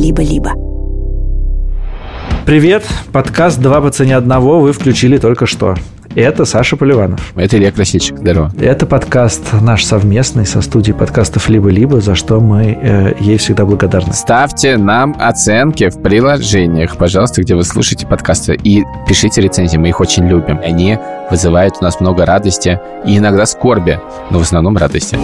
либо-либо. Привет, подкаст «Два по цене одного» вы включили только что. Это Саша Поливанов. Это Илья Красильчик. Здорово. Это подкаст наш совместный со студией подкастов «Либо-либо», за что мы э, ей всегда благодарны. Ставьте нам оценки в приложениях, пожалуйста, где вы слушаете подкасты. И пишите рецензии, мы их очень любим. Они вызывают у нас много радости и иногда скорби, но в основном радости.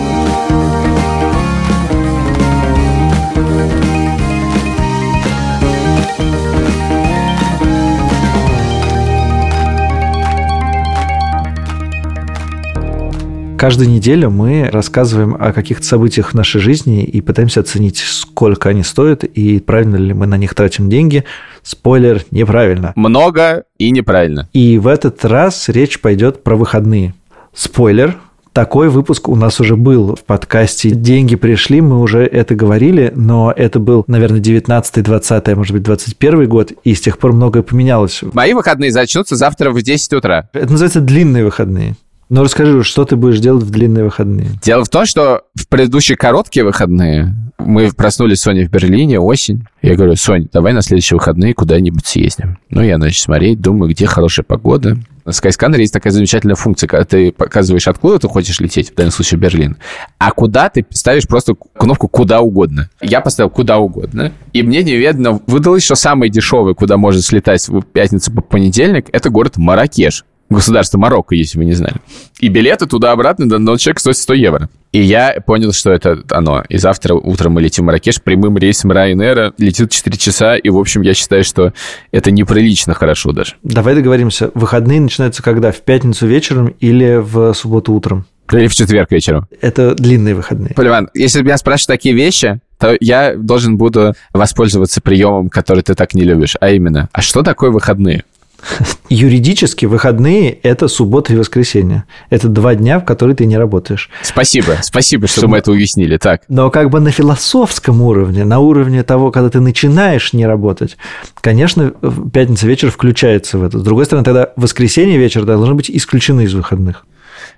Каждую неделю мы рассказываем о каких-то событиях в нашей жизни и пытаемся оценить, сколько они стоят и правильно ли мы на них тратим деньги. Спойлер, неправильно. Много и неправильно. И в этот раз речь пойдет про выходные. Спойлер, такой выпуск у нас уже был в подкасте. Деньги пришли, мы уже это говорили, но это был, наверное, 19 20 может быть, 21 год, и с тех пор многое поменялось. Мои выходные начнутся завтра в 10 утра. Это называется длинные выходные. Ну, расскажи, что ты будешь делать в длинные выходные? Дело в том, что в предыдущие короткие выходные мы проснулись с Соней в Берлине, осень. Я говорю, Сонь, давай на следующие выходные куда-нибудь съездим. Ну, я, значит, смотреть, думаю, где хорошая погода. На Skyscanner есть такая замечательная функция, когда ты показываешь, откуда ты хочешь лететь, в данном случае Берлин, а куда ты ставишь просто кнопку «Куда угодно». Я поставил «Куда угодно», и мне неведомо выдалось, что самый дешевый, куда может слетать в пятницу по понедельник, это город Маракеш государство Марокко, если вы не знали. И билеты туда-обратно на одного человека стоят 100 евро. И я понял, что это оно. И завтра утром мы летим в Маракеш прямым рейсом Ryanair. Летит 4 часа, и, в общем, я считаю, что это неприлично хорошо даже. Давай договоримся. Выходные начинаются когда? В пятницу вечером или в субботу утром? Или в четверг вечером. Это длинные выходные. Поливан, если меня спрашивают такие вещи, то я должен буду воспользоваться приемом, который ты так не любишь, а именно, а что такое выходные? Юридически выходные – это суббота и воскресенье. Это два дня, в которые ты не работаешь. Спасибо, спасибо, что мы это уяснили. Так. Но как бы на философском уровне, на уровне того, когда ты начинаешь не работать, конечно, пятница вечер включается в это. С другой стороны, тогда воскресенье вечер должны быть исключены из выходных.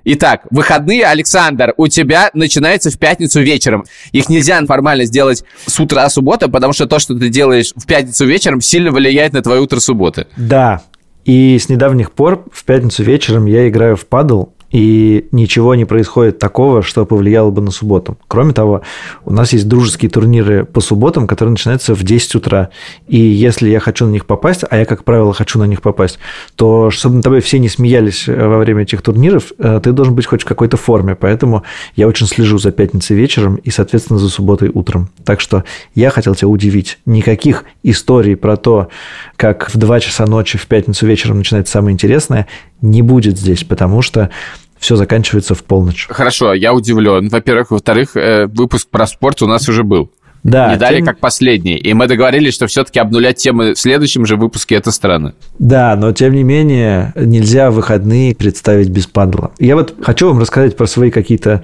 Итак, выходные, Александр, у тебя начинаются в пятницу вечером. Их нельзя формально сделать с утра суббота, потому что то, что ты делаешь в пятницу вечером, сильно влияет на твое утро субботы. Да, и с недавних пор в пятницу вечером я играю в падл, и ничего не происходит такого, что повлияло бы на субботу. Кроме того, у нас есть дружеские турниры по субботам, которые начинаются в 10 утра. И если я хочу на них попасть, а я, как правило, хочу на них попасть, то чтобы на тобой все не смеялись э, во время этих турниров, э, ты должен быть хоть в какой-то форме. Поэтому я очень слежу за пятницей вечером и, соответственно, за субботой утром. Так что я хотел тебя удивить. Никаких историй про то, как в 2 часа ночи в пятницу вечером начинается самое интересное, не будет здесь, потому что все заканчивается в полночь. Хорошо, я удивлен. Во-первых. Во-вторых, э, выпуск про спорт у нас уже был. Да, не дали тем... как последний. И мы договорились, что все-таки обнулять темы в следующем же выпуске это странно. Да, но тем не менее нельзя выходные представить без падла. Я вот хочу вам рассказать про свои какие-то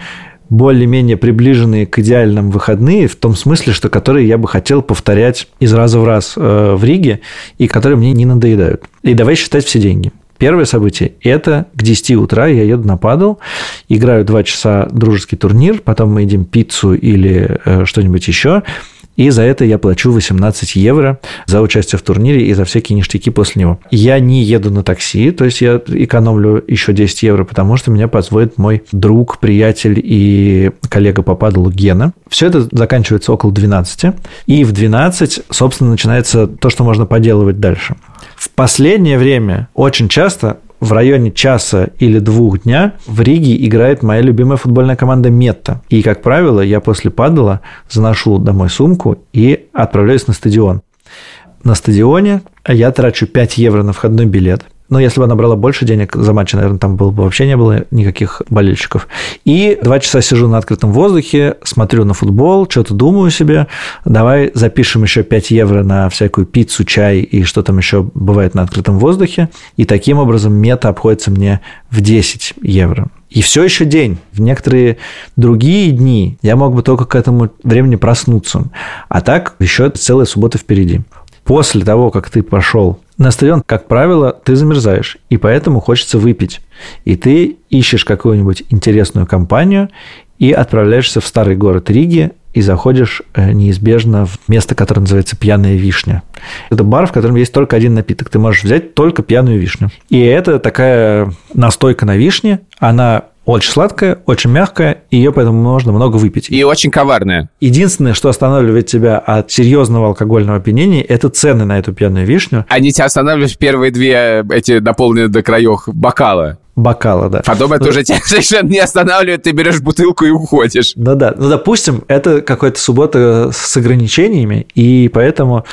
более-менее приближенные к идеальным выходные, в том смысле, что которые я бы хотел повторять из раза в раз э, в Риге, и которые мне не надоедают. И давай считать все деньги. Первое событие – это к 10 утра я еду на падл, играю 2 часа дружеский турнир, потом мы едим пиццу или э, что-нибудь еще, и за это я плачу 18 евро за участие в турнире и за всякие ништяки после него. Я не еду на такси, то есть я экономлю еще 10 евро, потому что меня позволит мой друг, приятель и коллега по падлу Гена. Все это заканчивается около 12. И в 12, собственно, начинается то, что можно поделывать дальше. В последнее время очень часто в районе часа или двух дня в Риге играет моя любимая футбольная команда Метта. И, как правило, я после падала заношу домой сумку и отправляюсь на стадион. На стадионе я трачу 5 евро на входной билет. Но если бы она брала больше денег за матч, наверное, там было бы вообще не было никаких болельщиков. И два часа сижу на открытом воздухе, смотрю на футбол, что-то думаю себе, давай запишем еще 5 евро на всякую пиццу, чай и что там еще бывает на открытом воздухе. И таким образом мета обходится мне в 10 евро. И все еще день. В некоторые другие дни я мог бы только к этому времени проснуться. А так еще целая суббота впереди. После того, как ты пошел на стадион, как правило, ты замерзаешь, и поэтому хочется выпить. И ты ищешь какую-нибудь интересную компанию и отправляешься в старый город Риги, и заходишь э, неизбежно в место, которое называется «Пьяная вишня». Это бар, в котором есть только один напиток. Ты можешь взять только пьяную вишню. И это такая настойка на вишне. Она очень сладкая, очень мягкая, и ее поэтому можно много выпить. И очень коварная. Единственное, что останавливает тебя от серьезного алкогольного опьянения, это цены на эту пьяную вишню. Они тебя останавливают в первые две эти наполненные до краев бокала бокала, да. Потом это уже тебя совершенно не останавливает, ты берешь бутылку и уходишь. Ну да, ну допустим, это какая-то суббота с ограничениями, и поэтому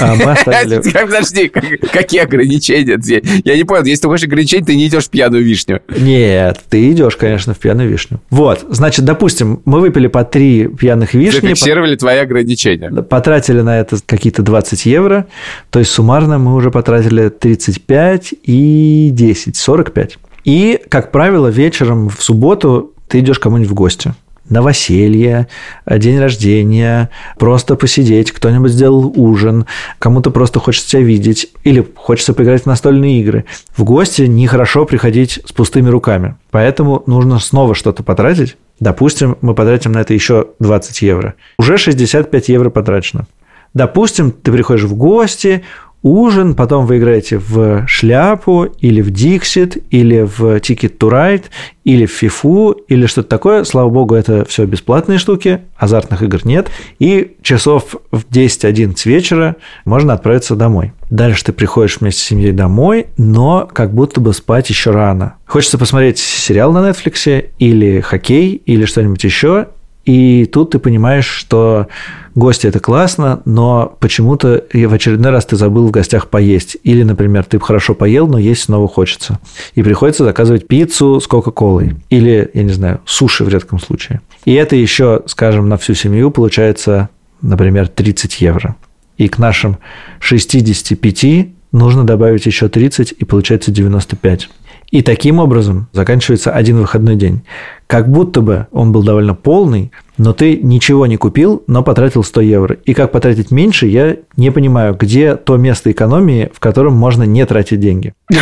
а, мы оставили... Подожди, какие ограничения? Я не понял, если ты хочешь ограничений, ты не идешь в пьяную вишню. Нет, ты идешь, конечно, в пьяную вишню. Вот, значит, допустим, мы выпили по три пьяных вишни. Зафиксировали твои ограничения. Потратили на это какие-то 20 евро, то есть суммарно мы уже потратили 35 и 10, 45. И, как правило, вечером в субботу ты идешь кому-нибудь в гости новоселье, день рождения, просто посидеть, кто-нибудь сделал ужин, кому-то просто хочется тебя видеть, или хочется поиграть в настольные игры. В гости нехорошо приходить с пустыми руками, поэтому нужно снова что-то потратить. Допустим, мы потратим на это еще 20 евро. Уже 65 евро потрачено. Допустим, ты приходишь в гости, ужин, потом вы играете в шляпу, или в Dixit, или в Ticket to Ride, или в фифу, или что-то такое. Слава богу, это все бесплатные штуки, азартных игр нет. И часов в 10-11 вечера можно отправиться домой. Дальше ты приходишь вместе с семьей домой, но как будто бы спать еще рано. Хочется посмотреть сериал на Netflix или хоккей, или что-нибудь еще, и тут ты понимаешь, что гости – это классно, но почему-то в очередной раз ты забыл в гостях поесть. Или, например, ты хорошо поел, но есть снова хочется. И приходится заказывать пиццу с Кока-Колой. Или, я не знаю, суши в редком случае. И это еще, скажем, на всю семью получается, например, 30 евро. И к нашим 65 нужно добавить еще 30, и получается 95. И таким образом заканчивается один выходной день. Как будто бы он был довольно полный, но ты ничего не купил, но потратил 100 евро. И как потратить меньше, я не понимаю, где то место экономии, в котором можно не тратить деньги.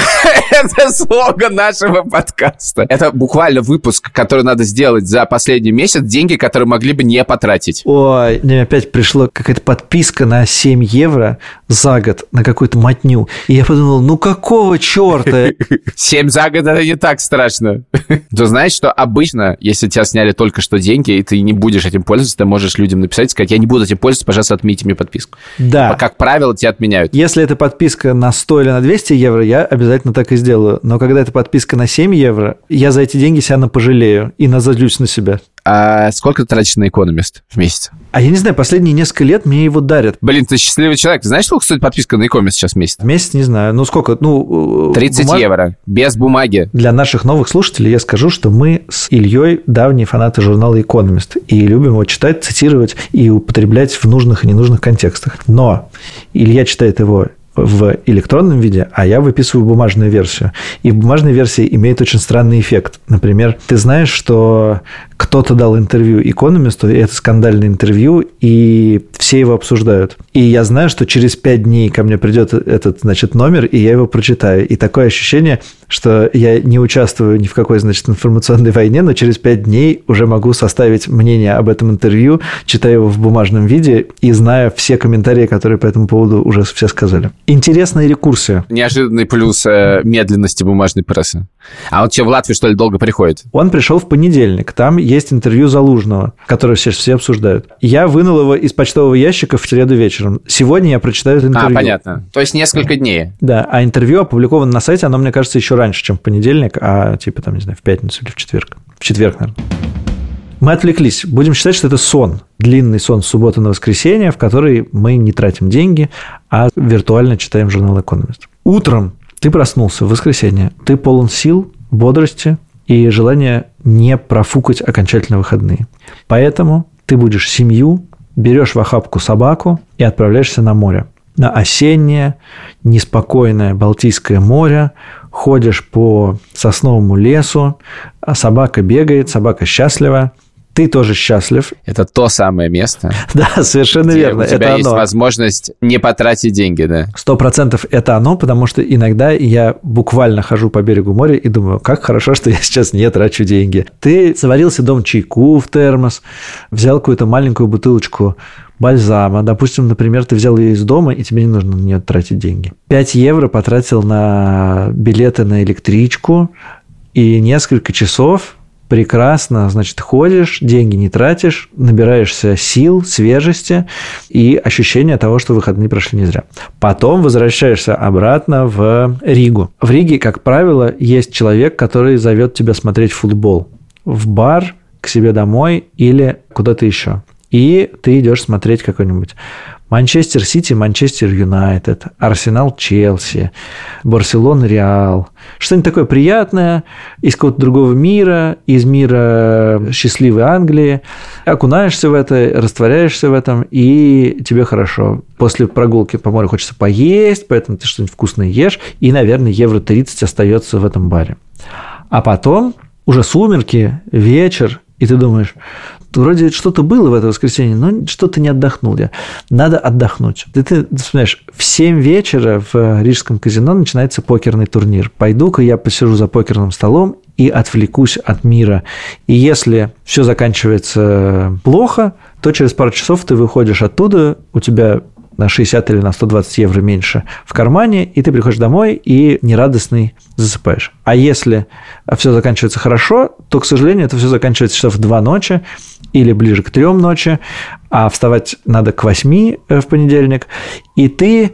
Это слоган нашего подкаста. Это буквально выпуск, который надо сделать за последний месяц, деньги, которые могли бы не потратить. Ой, мне опять пришла какая-то подписка на 7 евро за год на какую-то матню. И я подумал, ну какого черта? 7 за год это не так страшно. Ты знаешь, что обычно, если тебя сняли только что деньги, и ты не будешь этим пользоваться, ты можешь людям написать, сказать, я не буду этим пользоваться, пожалуйста, отмените мне подписку. Да. Как правило, тебя отменяют. Если это подписка на 100 или на 200 евро, я обязательно так и сделаю. Но когда это подписка на 7 евро, я за эти деньги себя пожалею и назадлюсь на себя. А сколько ты тратишь на Economist в месяц? А я не знаю, последние несколько лет мне его дарят. Блин, ты счастливый человек. Ты знаешь, сколько стоит подписка на Economist сейчас в месяц? В месяц не знаю. Ну, сколько? Ну, 30 э, бумаг... евро. Без бумаги. Для наших новых слушателей я скажу, что мы с Ильей давние фанаты журнала Economist. И любим его читать, цитировать и употреблять в нужных и ненужных контекстах. Но Илья читает его в электронном виде, а я выписываю бумажную версию. И в бумажной версии имеет очень странный эффект. Например, ты знаешь, что кто-то дал интервью экономисту, и это скандальное интервью, и все его обсуждают. И я знаю, что через пять дней ко мне придет этот, значит, номер, и я его прочитаю. И такое ощущение, что я не участвую ни в какой, значит, информационной войне, но через пять дней уже могу составить мнение об этом интервью, читая его в бумажном виде и зная все комментарии, которые по этому поводу уже все сказали. Интересная рекурсия. Неожиданный плюс э, медленности бумажной прессы. А он что, в Латвию, что ли, долго приходит? Он пришел в понедельник. Там есть интервью Залужного, которое сейчас все обсуждают. Я вынул его из почтового ящика в среду вечером. Сегодня я прочитаю это интервью. А, понятно. То есть несколько дней. Да, а интервью опубликовано на сайте, оно, мне кажется, еще раньше, чем в понедельник, а типа там, не знаю, в пятницу или в четверг. В четверг, наверное. Мы отвлеклись. Будем считать, что это сон. Длинный сон с субботы на воскресенье, в который мы не тратим деньги, а виртуально читаем журнал «Экономист». Утром ты проснулся в воскресенье. Ты полон сил, бодрости и желания не профукать окончательно выходные. Поэтому ты будешь семью, берешь в охапку собаку и отправляешься на море. На осеннее, неспокойное Балтийское море, ходишь по сосновому лесу, а собака бегает, собака счастлива, ты тоже счастлив. Это то самое место. Да, совершенно верно. У тебя это есть оно. возможность не потратить деньги, да. Сто процентов это оно, потому что иногда я буквально хожу по берегу моря и думаю, как хорошо, что я сейчас не трачу деньги. Ты заварился дом чайку в термос, взял какую-то маленькую бутылочку бальзама. Допустим, например, ты взял ее из дома, и тебе не нужно на нее тратить деньги. 5 евро потратил на билеты на электричку, и несколько часов прекрасно, значит, ходишь, деньги не тратишь, набираешься сил, свежести и ощущения того, что выходные прошли не зря. Потом возвращаешься обратно в Ригу. В Риге, как правило, есть человек, который зовет тебя смотреть футбол в бар, к себе домой или куда-то еще. И ты идешь смотреть какой-нибудь Манчестер Сити, Манчестер Юнайтед, Арсенал Челси, Барселона Реал. Что-нибудь такое приятное из какого-то другого мира, из мира счастливой Англии. Окунаешься в это, растворяешься в этом, и тебе хорошо. После прогулки по морю хочется поесть, поэтому ты что-нибудь вкусное ешь, и, наверное, евро 30 остается в этом баре. А потом уже сумерки, вечер, и ты думаешь, вроде что-то было в это воскресенье, но что-то не отдохнул я. Надо отдохнуть. И ты вспоминаешь, в 7 вечера в Рижском казино начинается покерный турнир. Пойду-ка я посижу за покерным столом и отвлекусь от мира. И если все заканчивается плохо, то через пару часов ты выходишь оттуда, у тебя на 60 или на 120 евро меньше в кармане, и ты приходишь домой и нерадостный засыпаешь. А если все заканчивается хорошо, то, к сожалению, это все заканчивается часов в 2 ночи или ближе к 3 ночи, а вставать надо к 8 в понедельник, и ты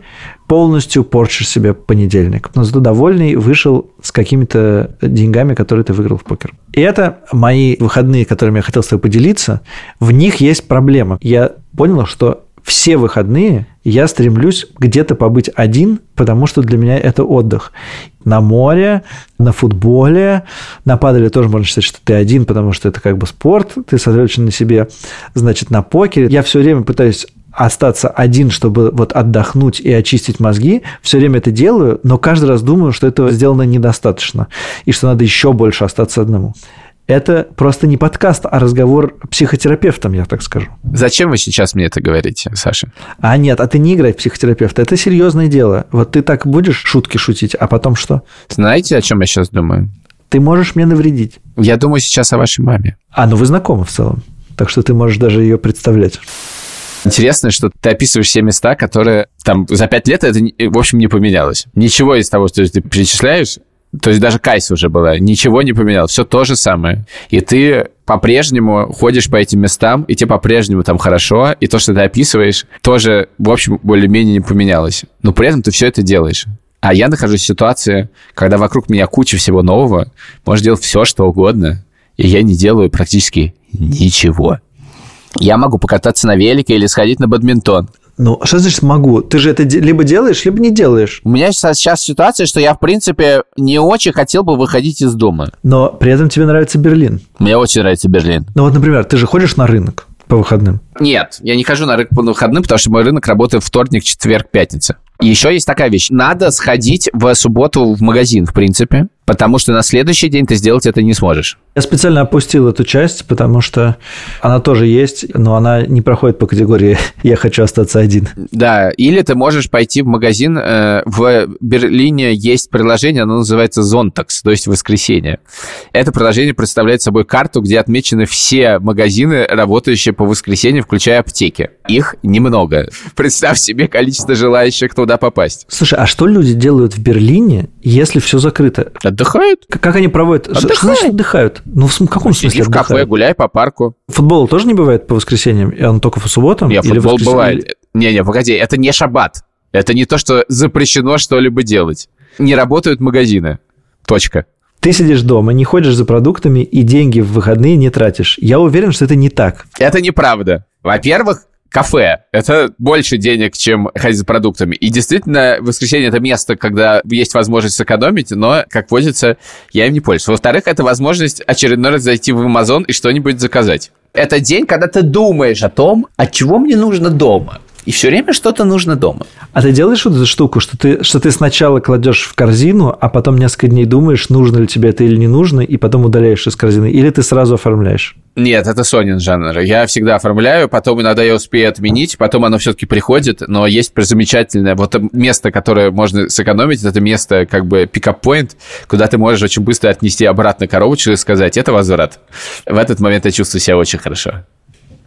полностью порчишь себе понедельник. Но зато довольный вышел с какими-то деньгами, которые ты выиграл в покер. И это мои выходные, которыми я хотел с тобой поделиться. В них есть проблема. Я понял, что все выходные я стремлюсь где-то побыть один, потому что для меня это отдых. На море, на футболе, на падале тоже можно считать, что ты один, потому что это как бы спорт, ты сосредоточен на себе. Значит, на покере я все время пытаюсь остаться один, чтобы вот отдохнуть и очистить мозги. Все время это делаю, но каждый раз думаю, что этого сделано недостаточно, и что надо еще больше остаться одному. Это просто не подкаст, а разговор психотерапевтом, я так скажу. Зачем вы сейчас мне это говорите, Саша? А нет, а ты не играй в психотерапевта. Это серьезное дело. Вот ты так будешь шутки шутить, а потом что? Знаете, о чем я сейчас думаю? Ты можешь мне навредить. Я думаю сейчас о вашей маме. А, ну вы знакомы в целом. Так что ты можешь даже ее представлять. Интересно, что ты описываешь все места, которые там за пять лет это, в общем, не поменялось. Ничего из того, что ты перечисляешь, то есть даже Кайс уже была, ничего не поменялось, все то же самое. И ты по-прежнему ходишь по этим местам, и тебе по-прежнему там хорошо, и то, что ты описываешь, тоже, в общем, более-менее не поменялось. Но при этом ты все это делаешь. А я нахожусь в ситуации, когда вокруг меня куча всего нового, можешь делать все, что угодно, и я не делаю практически ничего. Я могу покататься на велике или сходить на бадминтон. Ну, что значит могу? Ты же это либо делаешь, либо не делаешь. У меня сейчас ситуация, что я, в принципе, не очень хотел бы выходить из дома. Но при этом тебе нравится Берлин. Мне очень нравится Берлин. Ну вот, например, ты же ходишь на рынок по выходным. Нет, я не хожу на рынок по выходным, потому что мой рынок работает вторник, четверг, пятница. Еще есть такая вещь. Надо сходить в субботу в магазин, в принципе, потому что на следующий день ты сделать это не сможешь. Я специально опустил эту часть, потому что она тоже есть, но она не проходит по категории «я хочу остаться один». Да, или ты можешь пойти в магазин. э, В Берлине есть приложение, оно называется Zontax, то есть воскресенье. Это приложение представляет собой карту, где отмечены все магазины, работающие по воскресеньям, включая аптеки. Их немного. Представь себе количество желающих туда попасть. Слушай, а что люди делают в Берлине, если все закрыто? Отдыхают. К- Как они проводят? Что- Что Отдыхают. значит отдыхают? Ну, в каком Сиди смысле в кафе, отдыхают? гуляй по парку. Футбол тоже не бывает по воскресеньям? И он только по субботам? Нет, Или футбол воскресенье- бывает. Не-не, погоди, это не шаббат. Это не то, что запрещено что-либо делать. Не работают магазины. Точка. Ты сидишь дома, не ходишь за продуктами и деньги в выходные не тратишь. Я уверен, что это не так. Это неправда. Во-первых, кафе – это больше денег, чем ходить за продуктами. И действительно, воскресенье – это место, когда есть возможность сэкономить, но, как водится, я им не пользуюсь. Во-вторых, это возможность очередной раз зайти в Amazon и что-нибудь заказать. Это день, когда ты думаешь о том, от чего мне нужно дома. И все время что-то нужно дома. А ты делаешь вот эту штуку, что ты, что ты сначала кладешь в корзину, а потом несколько дней думаешь, нужно ли тебе это или не нужно, и потом удаляешь из корзины, или ты сразу оформляешь? Нет, это Сонин жанр. Я всегда оформляю, потом иногда я успею отменить, потом оно все-таки приходит, но есть замечательное вот место, которое можно сэкономить, это место как бы пикап-поинт, куда ты можешь очень быстро отнести обратно коробочку и сказать, это возврат. В этот момент я чувствую себя очень хорошо.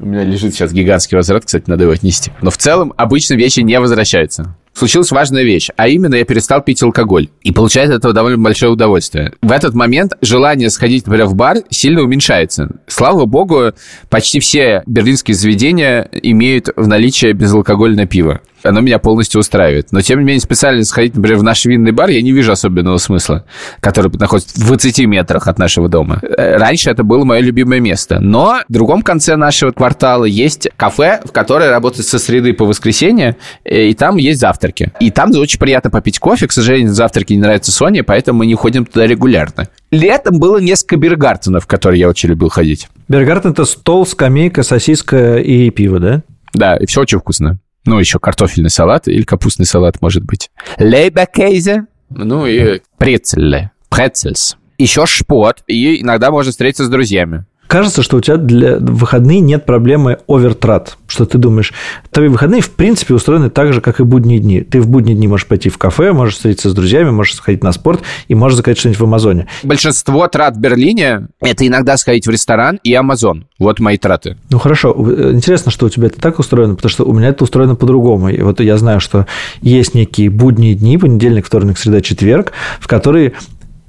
У меня лежит сейчас гигантский возврат, кстати, надо его отнести. Но в целом обычно вещи не возвращаются случилась важная вещь, а именно я перестал пить алкоголь и получать от этого довольно большое удовольствие. В этот момент желание сходить, например, в бар сильно уменьшается. Слава богу, почти все берлинские заведения имеют в наличии безалкогольное пиво оно меня полностью устраивает. Но, тем не менее, специально сходить, например, в наш винный бар я не вижу особенного смысла, который находится в 20 метрах от нашего дома. Э, раньше это было мое любимое место. Но в другом конце нашего квартала есть кафе, в которое работает со среды по воскресенье, э, и там есть завтраки. И там очень приятно попить кофе. К сожалению, завтраки не нравятся Соне, поэтому мы не ходим туда регулярно. Летом было несколько бергартенов, в которые я очень любил ходить. Бергартен – это стол, скамейка, сосиска и пиво, да? Да, и все очень вкусно. Ну, еще картофельный салат или капустный салат, может быть. Лейбекейзе. Ну и прецелле. Прецельс. Еще шпот. И иногда можно встретиться с друзьями кажется, что у тебя для выходных нет проблемы овертрат, что ты думаешь, твои выходные, в принципе, устроены так же, как и будние дни. Ты в будние дни можешь пойти в кафе, можешь встретиться с друзьями, можешь сходить на спорт и можешь заказать что-нибудь в Амазоне. Большинство трат в Берлине – это иногда сходить в ресторан и Амазон. Вот мои траты. Ну, хорошо. Интересно, что у тебя это так устроено, потому что у меня это устроено по-другому. И вот я знаю, что есть некие будние дни, понедельник, вторник, среда, четверг, в которые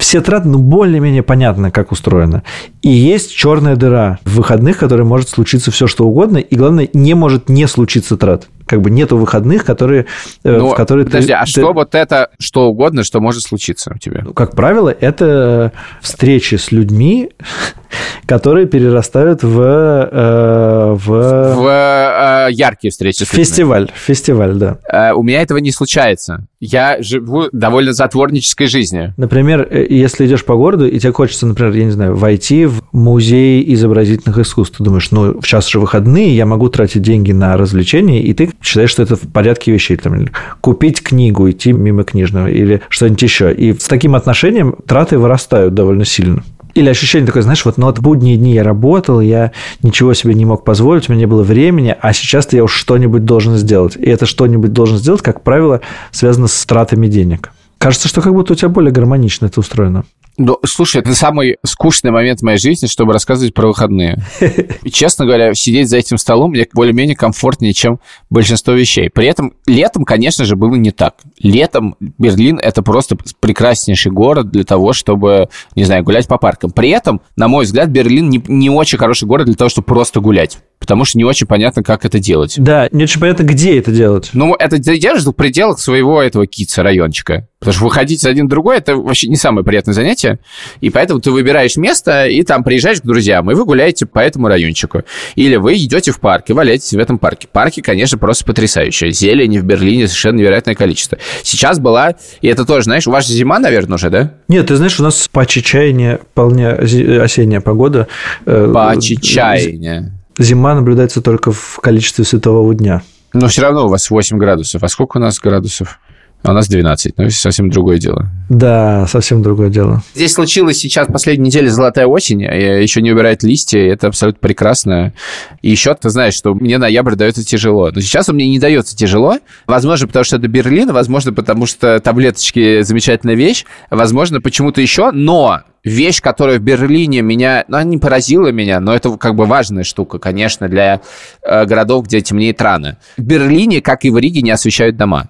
все траты, ну, более-менее понятно, как устроено. И есть черная дыра в выходных, которая может случиться все, что угодно, и, главное, не может не случиться трат. Как бы нету выходных, которые... Э, ну, в которые подожди, ты, а ты... что вот это, что угодно, что может случиться у тебя? Ну, как правило, это встречи с людьми, которые перерастают в... Э, в, в э, яркие встречи. Фестиваль, фестиваль, да. Э, у меня этого не случается. Я живу довольно затворнической жизнью. Например, э, если идешь по городу, и тебе хочется, например, я не знаю, войти в музей изобразительных искусств, ты думаешь, ну, сейчас же выходные, я могу тратить деньги на развлечения, и ты считаешь, что это в порядке вещей. Там, купить книгу, идти мимо книжного или что-нибудь еще. И с таким отношением траты вырастают довольно сильно. Или ощущение такое, знаешь, вот, ну вот будние дни я работал, я ничего себе не мог позволить, у меня не было времени, а сейчас я уж что-нибудь должен сделать. И это что-нибудь должен сделать, как правило, связано с тратами денег. Кажется, что как будто у тебя более гармонично это устроено. Ну, слушай, это самый скучный момент в моей жизни, чтобы рассказывать про выходные. И, честно говоря, сидеть за этим столом мне более-менее комфортнее, чем большинство вещей. При этом летом, конечно же, было не так. Летом Берлин – это просто прекраснейший город для того, чтобы, не знаю, гулять по паркам. При этом, на мой взгляд, Берлин не, не очень хороший город для того, чтобы просто гулять потому что не очень понятно, как это делать. Да, не очень понятно, где это делать. Ну, это делаешь в пределах своего этого кица райончика. Потому что выходить с один другой – это вообще не самое приятное занятие. И поэтому ты выбираешь место, и там приезжаешь к друзьям, и вы гуляете по этому райончику. Или вы идете в парк и валяетесь в этом парке. Парки, конечно, просто потрясающие. Зелени в Берлине совершенно невероятное количество. Сейчас была, и это тоже, знаешь, у вас зима, наверное, уже, да? Нет, ты знаешь, у нас по чаяния вполне осенняя погода. Э, по чаяния зима наблюдается только в количестве светового дня. Но все равно у вас 8 градусов. А сколько у нас градусов? А у нас 12, ну, совсем другое дело. Да, совсем другое дело. Здесь случилось сейчас последней неделе золотая осень, еще не убирает листья, это абсолютно прекрасно. И еще ты знаешь, что мне ноябрь дается тяжело. Но сейчас он мне не дается тяжело. Возможно, потому что это Берлин, возможно, потому что таблеточки замечательная вещь, возможно, почему-то еще, но вещь, которая в Берлине меня, ну, она не поразила меня, но это как бы важная штука, конечно, для э, городов, где темнеет рано. В Берлине, как и в Риге, не освещают дома.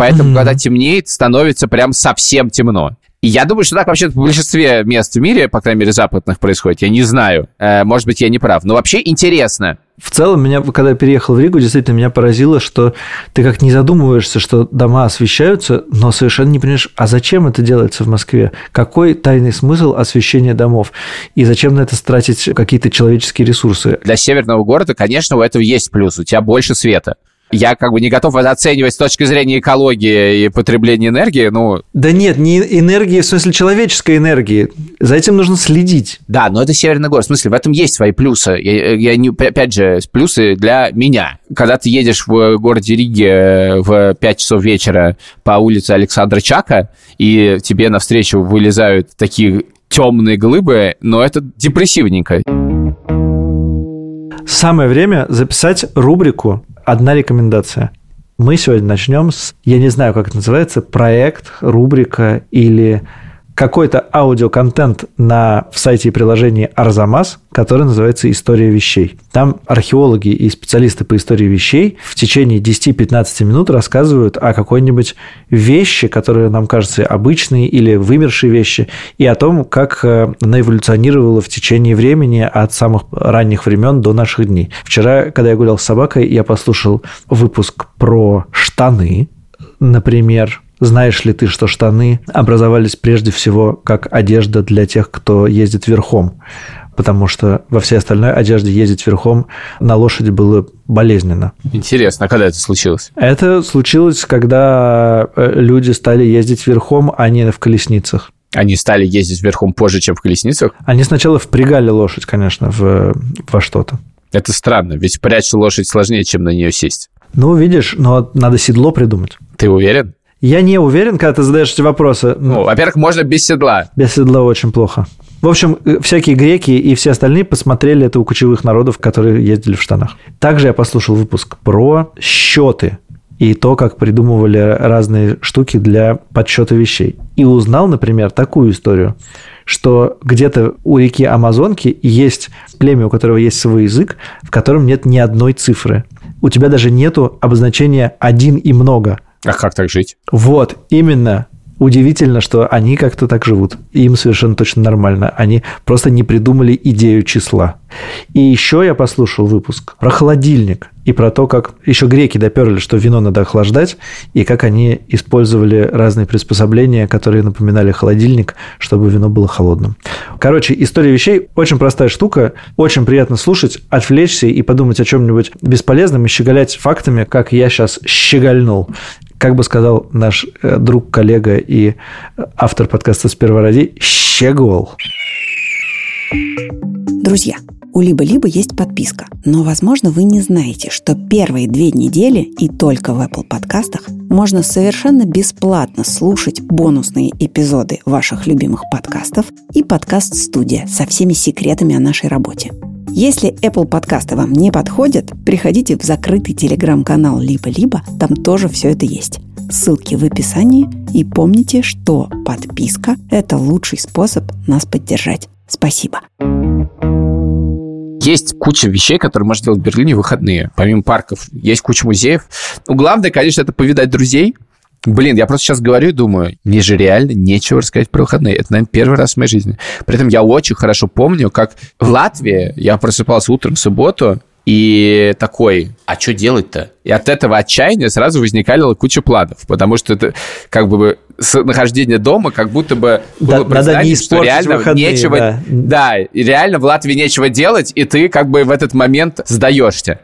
Поэтому, mm-hmm. когда темнеет, становится прям совсем темно. И я думаю, что так вообще в большинстве мест в мире, по крайней мере, западных происходит. Я не знаю. Э, может быть, я не прав. Но вообще интересно. В целом, меня, когда я переехал в Ригу, действительно меня поразило, что ты как не задумываешься, что дома освещаются, но совершенно не понимаешь, а зачем это делается в Москве? Какой тайный смысл освещения домов? И зачем на это тратить какие-то человеческие ресурсы? Для северного города, конечно, у этого есть плюс. У тебя больше света. Я как бы не готов это оценивать с точки зрения экологии и потребления энергии, ну... Да нет, не энергии, в смысле человеческой энергии. За этим нужно следить. Да, но это Северный город. В смысле, в этом есть свои плюсы. Я, я не, опять же, плюсы для меня. Когда ты едешь в городе Риге в 5 часов вечера по улице Александра Чака, и тебе навстречу вылезают такие темные глыбы, но это депрессивненько. Самое время записать рубрику «Одна рекомендация». Мы сегодня начнем с, я не знаю, как это называется, проект, рубрика или какой-то аудиоконтент на в сайте и приложении Арзамас, который называется «История вещей». Там археологи и специалисты по истории вещей в течение 10-15 минут рассказывают о какой-нибудь вещи, которые нам кажутся обычные или вымершие вещи, и о том, как э, она эволюционировала в течение времени от самых ранних времен до наших дней. Вчера, когда я гулял с собакой, я послушал выпуск про штаны, например, знаешь ли ты, что штаны образовались прежде всего как одежда для тех, кто ездит верхом? Потому что во всей остальной одежде ездить верхом на лошади было болезненно. Интересно, а когда это случилось? Это случилось, когда э, люди стали ездить верхом, а не в колесницах. Они стали ездить верхом позже, чем в колесницах? Они сначала впрягали лошадь, конечно, в, во что-то. Это странно, ведь впрячь лошадь сложнее, чем на нее сесть. Ну, видишь, но надо седло придумать. Ты уверен? Я не уверен, когда ты задаешь эти вопросы. Ну, во-первых, можно без седла. Без седла очень плохо. В общем, э, всякие греки и все остальные посмотрели это у кочевых народов, которые ездили в штанах. Также я послушал выпуск про счеты и то, как придумывали разные штуки для подсчета вещей. И узнал, например, такую историю, что где-то у реки Амазонки есть племя, у которого есть свой язык, в котором нет ни одной цифры. У тебя даже нету обозначения «один» и «много», а как так жить? Вот, именно. Удивительно, что они как-то так живут. Им совершенно точно нормально. Они просто не придумали идею числа. И еще я послушал выпуск про холодильник и про то, как еще греки доперли, что вино надо охлаждать, и как они использовали разные приспособления, которые напоминали холодильник, чтобы вино было холодным. Короче, история вещей очень простая штука, очень приятно слушать, отвлечься и подумать о чем-нибудь бесполезном и щеголять фактами, как я сейчас щегольнул как бы сказал наш э, друг, коллега и автор подкаста «Сперва ради», щегол. Друзья, у Либо-Либо есть подписка, но, возможно, вы не знаете, что первые две недели и только в Apple подкастах можно совершенно бесплатно слушать бонусные эпизоды ваших любимых подкастов и подкаст-студия со всеми секретами о нашей работе. Если Apple подкасты вам не подходят, приходите в закрытый телеграм-канал «Либо-либо», там тоже все это есть. Ссылки в описании и помните, что подписка – это лучший способ нас поддержать. Спасибо. Есть куча вещей, которые можно делать в Берлине в выходные. Помимо парков, есть куча музеев. Ну, главное, конечно, это повидать друзей, Блин, я просто сейчас говорю и думаю, мне же реально нечего рассказать про выходные. Это, наверное, первый раз в моей жизни. При этом я очень хорошо помню, как в Латвии я просыпался утром в субботу, и такой, а что делать-то? И от этого отчаяния сразу возникали куча планов, потому что это как бы нахождение дома как будто бы было да, не что реально выходные, нечего... Да. да, и реально в Латвии нечего делать, и ты как бы в этот момент сдаешься.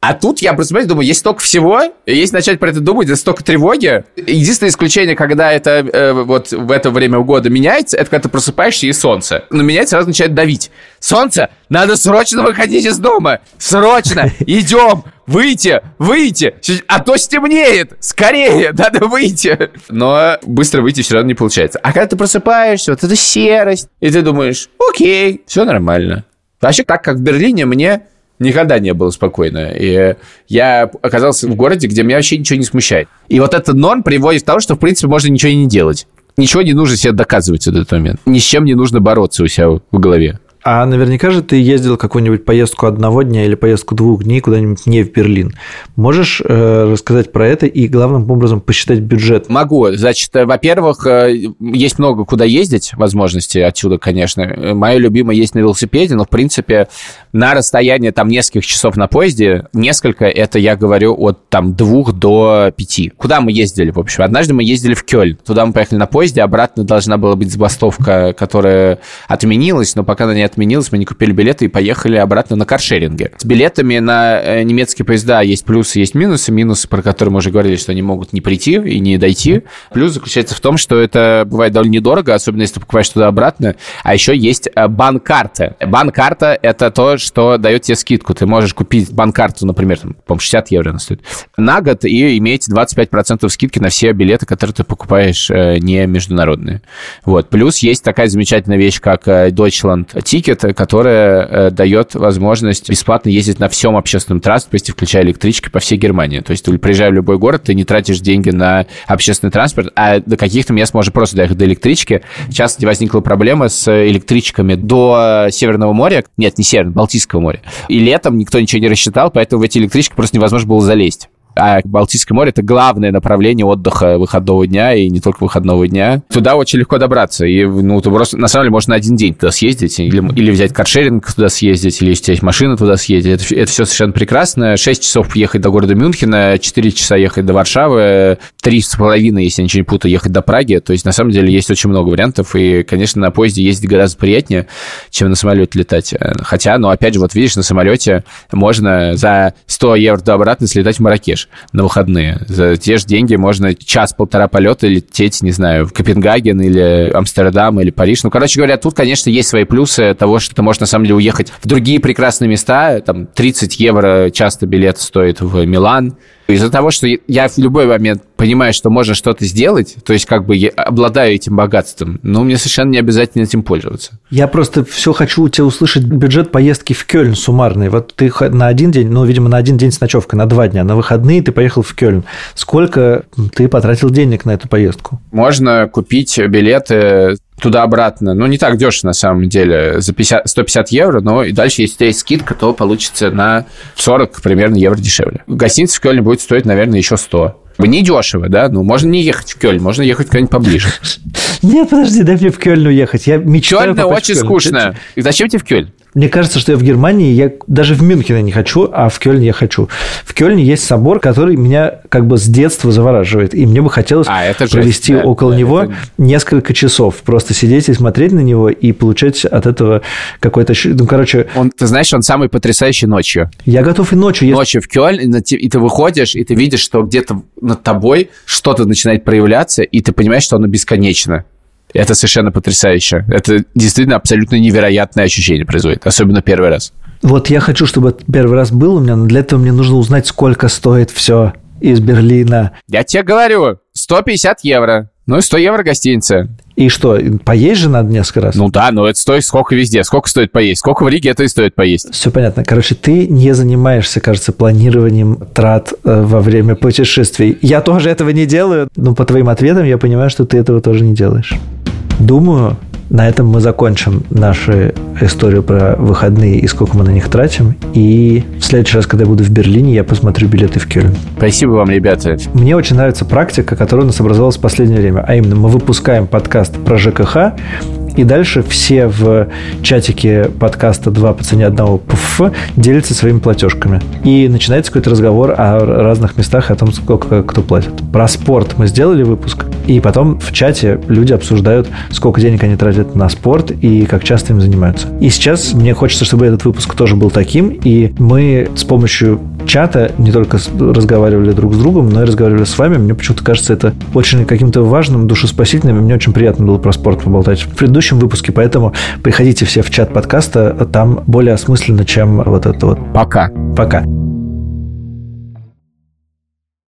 А тут я просыпаюсь, думаю, есть столько всего, есть начать про это думать, есть столько тревоги. Единственное исключение, когда это э, вот в это время года меняется, это когда ты просыпаешься и солнце. Но меня сразу начинает давить. Солнце, надо срочно выходить из дома. Срочно, идем, выйти, выйти, а то стемнеет, скорее, надо выйти. Но быстро выйти все равно не получается. А когда ты просыпаешься, вот эта серость, и ты думаешь, окей, все нормально. Вообще, так как в Берлине мне никогда не было спокойно. И я оказался в городе, где меня вообще ничего не смущает. И вот этот норм приводит к тому, что, в принципе, можно ничего и не делать. Ничего не нужно себе доказывать в этот момент. Ни с чем не нужно бороться у себя в голове. А наверняка же ты ездил какую-нибудь поездку одного дня или поездку двух дней куда-нибудь не в Берлин. Можешь э, рассказать про это и главным образом посчитать бюджет? Могу. Значит, э, во-первых, э, есть много куда ездить, возможности отсюда, конечно. Мое любимое есть на велосипеде, но, в принципе, на расстоянии там нескольких часов на поезде, несколько, это я говорю от там двух до пяти. Куда мы ездили, в общем? Однажды мы ездили в Кёльн. Туда мы поехали на поезде, обратно должна была быть забастовка, которая отменилась, но пока на ней отменилась, мы не купили билеты и поехали обратно на каршеринге. С билетами на э, немецкие поезда есть плюсы, есть минусы. Минусы, про которые мы уже говорили, что они могут не прийти и не дойти. Плюс заключается в том, что это бывает довольно недорого, особенно если ты покупаешь туда-обратно. А еще есть э, банкарта. Банкарта — это то, что дает тебе скидку. Ты можешь купить банкарту, например, там, по 60 евро она стоит, на год и иметь 25% скидки на все билеты, которые ты покупаешь э, не международные. Вот. Плюс есть такая замечательная вещь, как Deutschland Ticket, которая дает возможность бесплатно ездить на всем общественном транспорте, включая электрички по всей Германии. То есть ты приезжая в любой город, ты не тратишь деньги на общественный транспорт, а до каких-то мест можешь просто доехать до электрички. В возникла проблема с электричками до Северного моря. Нет, не Северного, Балтийского моря. И летом никто ничего не рассчитал, поэтому в эти электрички просто невозможно было залезть. А Балтийское море — это главное направление отдыха выходного дня, и не только выходного дня. Туда очень легко добраться. И, ну, ты просто, на самом деле, можно на один день туда съездить, или, или взять каршеринг туда съездить, или если есть туда съездить. Это, это все совершенно прекрасно. 6 часов ехать до города Мюнхена, 4 часа ехать до Варшавы, 3 с половиной, если я ничего не путаю, ехать до Праги. То есть, на самом деле, есть очень много вариантов, и, конечно, на поезде ездить гораздо приятнее, чем на самолете летать. Хотя, ну, опять же, вот видишь, на самолете можно за 100 евро до обратно слетать в Маракеш на выходные. За те же деньги можно час-полтора полета лететь, не знаю, в Копенгаген или Амстердам или Париж. Ну, короче говоря, тут, конечно, есть свои плюсы того, что ты можешь, на самом деле, уехать в другие прекрасные места. Там 30 евро часто билет стоит в Милан, из-за того, что я в любой момент понимаю, что можно что-то сделать, то есть как бы я обладаю этим богатством, но мне совершенно не обязательно этим пользоваться. Я просто все хочу у тебя услышать бюджет поездки в Кёльн суммарный. Вот ты на один день, ну, видимо, на один день с ночевкой, на два дня, на выходные ты поехал в Кёльн. Сколько ты потратил денег на эту поездку? Можно купить билеты туда-обратно, ну, не так дешево, на самом деле, за 50, 150 евро, но и дальше, если у тебя есть скидка, то получится на 40 примерно евро дешевле. Гостиница в Кёльне будет стоить, наверное, еще 100. Не дешево, да? Ну, можно не ехать в Кёльн, можно ехать куда-нибудь поближе. Нет, подожди, дай мне в Кёльн уехать. Я мечтаю Кёльн очень скучно. Зачем тебе в Кёльн? Мне кажется, что я в Германии, я даже в Мюнхене не хочу, а в Кёльне я хочу. В Кёльне есть собор, который меня как бы с детства завораживает, и мне бы хотелось а, это провести жесть, около да, него это... несколько часов, просто сидеть и смотреть на него и получать от этого какой-то... Ну, короче... Он, ты знаешь, он самый потрясающий ночью. Я готов и ночью. Ночью в Кёльн, и ты выходишь, и ты видишь, что где-то над тобой что-то начинает проявляться, и ты понимаешь, что оно бесконечно. Это совершенно потрясающе. Это действительно абсолютно невероятное ощущение производит, особенно первый раз. Вот я хочу, чтобы первый раз был у меня, но для этого мне нужно узнать, сколько стоит все из Берлина. Я тебе говорю, 150 евро. Ну и 100 евро гостиница. И что, поесть же надо несколько раз? Ну да, но это стоит сколько везде. Сколько стоит поесть? Сколько в Риге это и стоит поесть? Все понятно. Короче, ты не занимаешься, кажется, планированием трат э, во время путешествий. Я тоже этого не делаю, но по твоим ответам я понимаю, что ты этого тоже не делаешь. Думаю, на этом мы закончим нашу историю про выходные и сколько мы на них тратим. И в следующий раз, когда я буду в Берлине, я посмотрю билеты в Кёльн. Спасибо вам, ребята. Мне очень нравится практика, которая у нас образовалась в последнее время. А именно, мы выпускаем подкаст про ЖКХ, и дальше все в чатике подкаста «Два по цене одного ПФ» делятся своими платежками. И начинается какой-то разговор о разных местах, о том, сколько кто платит. Про спорт мы сделали выпуск, и потом в чате люди обсуждают, сколько денег они тратят на спорт и как часто им занимаются. И сейчас мне хочется, чтобы этот выпуск тоже был таким, и мы с помощью чата не только разговаривали друг с другом, но и разговаривали с вами. Мне почему-то кажется это очень каким-то важным, душеспасительным, и мне очень приятно было про спорт поболтать в предыдущем выпуске, поэтому приходите все в чат подкаста, там более осмысленно, чем вот это вот. Пока. Пока.